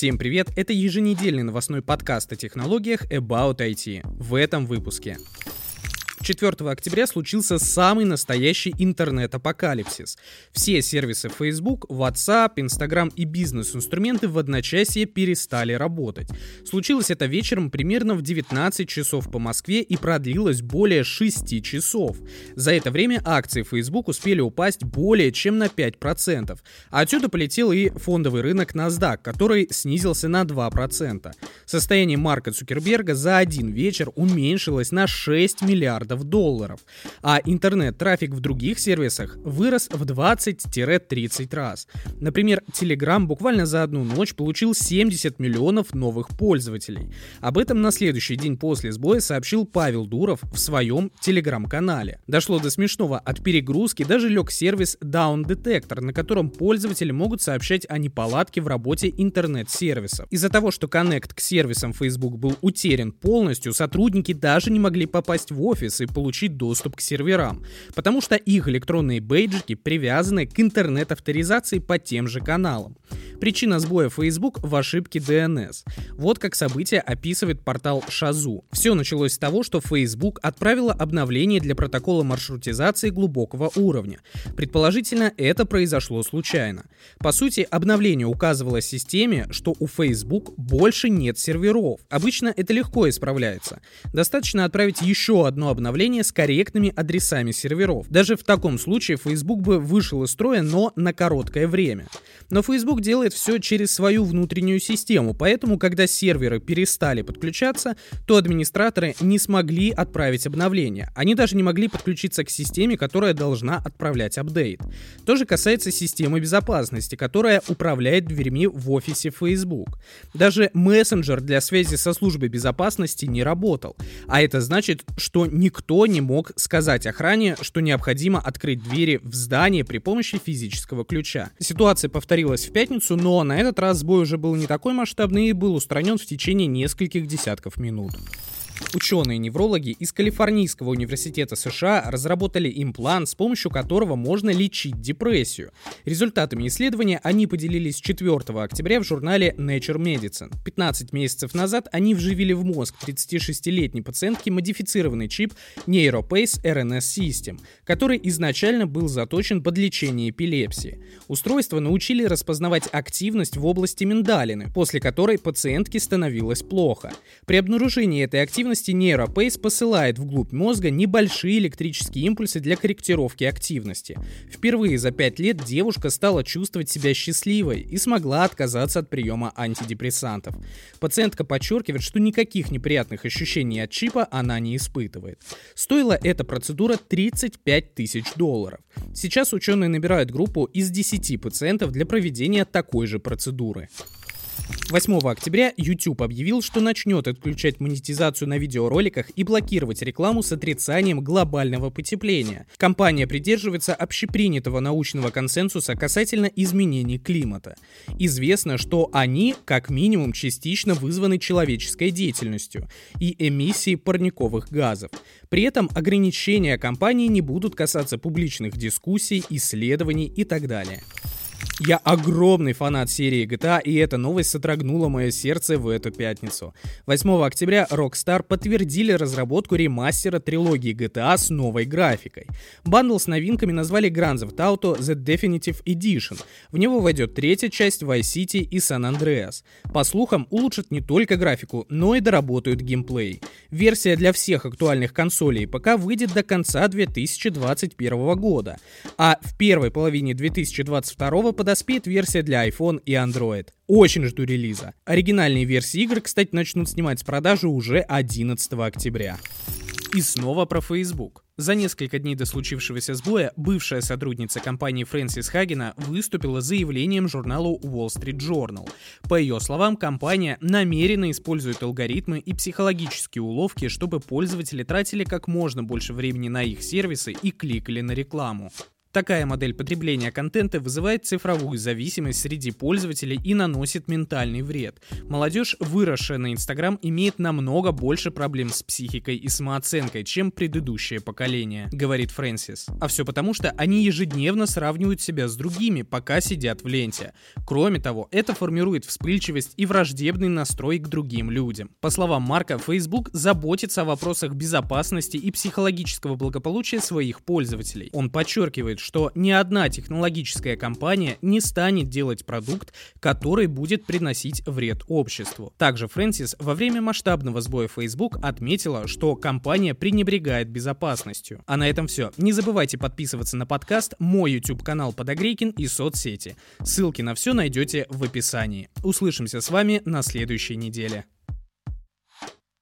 Всем привет! Это еженедельный новостной подкаст о технологиях About IT. В этом выпуске. 4 октября случился самый настоящий интернет-апокалипсис. Все сервисы Facebook, WhatsApp, Instagram и бизнес-инструменты в одночасье перестали работать. Случилось это вечером примерно в 19 часов по Москве и продлилось более 6 часов. За это время акции Facebook успели упасть более чем на 5%. А отсюда полетел и фондовый рынок NASDAQ, который снизился на 2%. Состояние Марка Цукерберга за один вечер уменьшилось на 6 миллиардов миллиардов долларов, а интернет-трафик в других сервисах вырос в 20-30 раз. Например, Telegram буквально за одну ночь получил 70 миллионов новых пользователей. Об этом на следующий день после сбоя сообщил Павел Дуров в своем телеграм-канале. Дошло до смешного, от перегрузки даже лег сервис Down Detector, на котором пользователи могут сообщать о неполадке в работе интернет-сервисов. Из-за того, что коннект к сервисам Facebook был утерян полностью, сотрудники даже не могли попасть в офис и получить доступ к серверам, потому что их электронные бейджики привязаны к интернет-авторизации по тем же каналам. Причина сбоя Facebook в ошибке DNS. Вот как событие описывает портал Шазу. Все началось с того, что Facebook отправила обновление для протокола маршрутизации глубокого уровня. Предположительно, это произошло случайно. По сути, обновление указывало системе, что у Facebook больше нет серверов. Обычно это легко исправляется. Достаточно отправить еще одно обновление с корректными адресами серверов. Даже в таком случае Facebook бы вышел из строя, но на короткое время. Но Facebook делает все через свою внутреннюю систему, поэтому, когда серверы перестали подключаться, то администраторы не смогли отправить обновление. Они даже не могли подключиться к системе, которая должна отправлять апдейт. То же касается системы безопасности, которая управляет дверьми в офисе Facebook. Даже мессенджер для связи со службой безопасности не работал. А это значит, что никто не мог сказать охране, что необходимо открыть двери в здание при помощи физического ключа. Ситуация повторилась в пятницу, но на этот раз сбой уже был не такой масштабный и был устранен в течение нескольких десятков минут. Ученые-неврологи из Калифорнийского университета США разработали имплант, с помощью которого можно лечить депрессию. Результатами исследования они поделились 4 октября в журнале Nature Medicine. 15 месяцев назад они вживили в мозг 36-летней пациентке модифицированный чип NeuroPace RNS System, который изначально был заточен под лечение эпилепсии. Устройство научили распознавать активность в области миндалины, после которой пациентке становилось плохо. При обнаружении этой активности активности нейропейс посылает вглубь мозга небольшие электрические импульсы для корректировки активности. Впервые за 5 лет девушка стала чувствовать себя счастливой и смогла отказаться от приема антидепрессантов. Пациентка подчеркивает, что никаких неприятных ощущений от чипа она не испытывает. Стоила эта процедура 35 тысяч долларов. Сейчас ученые набирают группу из 10 пациентов для проведения такой же процедуры. 8 октября YouTube объявил, что начнет отключать монетизацию на видеороликах и блокировать рекламу с отрицанием глобального потепления. Компания придерживается общепринятого научного консенсуса касательно изменений климата. Известно, что они, как минимум, частично вызваны человеческой деятельностью и эмиссией парниковых газов. При этом ограничения компании не будут касаться публичных дискуссий, исследований и так далее. Я огромный фанат серии GTA, и эта новость сотрагнула мое сердце в эту пятницу. 8 октября Rockstar подтвердили разработку ремастера трилогии GTA с новой графикой. Бандл с новинками назвали Grand Theft Auto The Definitive Edition. В него войдет третья часть Vice City и San Andreas. По слухам, улучшат не только графику, но и доработают геймплей. Версия для всех актуальных консолей пока выйдет до конца 2021 года, а в первой половине 2022 подойдет подоспеет версия для iPhone и Android. Очень жду релиза. Оригинальные версии игр, кстати, начнут снимать с продажи уже 11 октября. И снова про Facebook. За несколько дней до случившегося сбоя бывшая сотрудница компании Фрэнсис Хагена выступила заявлением журналу Wall Street Journal. По ее словам, компания намеренно использует алгоритмы и психологические уловки, чтобы пользователи тратили как можно больше времени на их сервисы и кликали на рекламу. Такая модель потребления контента вызывает цифровую зависимость среди пользователей и наносит ментальный вред. Молодежь, выросшая на Инстаграм, имеет намного больше проблем с психикой и самооценкой, чем предыдущее поколение, говорит Фрэнсис. А все потому, что они ежедневно сравнивают себя с другими, пока сидят в ленте. Кроме того, это формирует вспыльчивость и враждебный настрой к другим людям. По словам Марка, Facebook заботится о вопросах безопасности и психологического благополучия своих пользователей. Он подчеркивает, что ни одна технологическая компания не станет делать продукт, который будет приносить вред обществу. Также Фрэнсис во время масштабного сбоя Facebook отметила, что компания пренебрегает безопасностью. А на этом все. Не забывайте подписываться на подкаст, мой YouTube канал Подогрейкин и соцсети. Ссылки на все найдете в описании. Услышимся с вами на следующей неделе.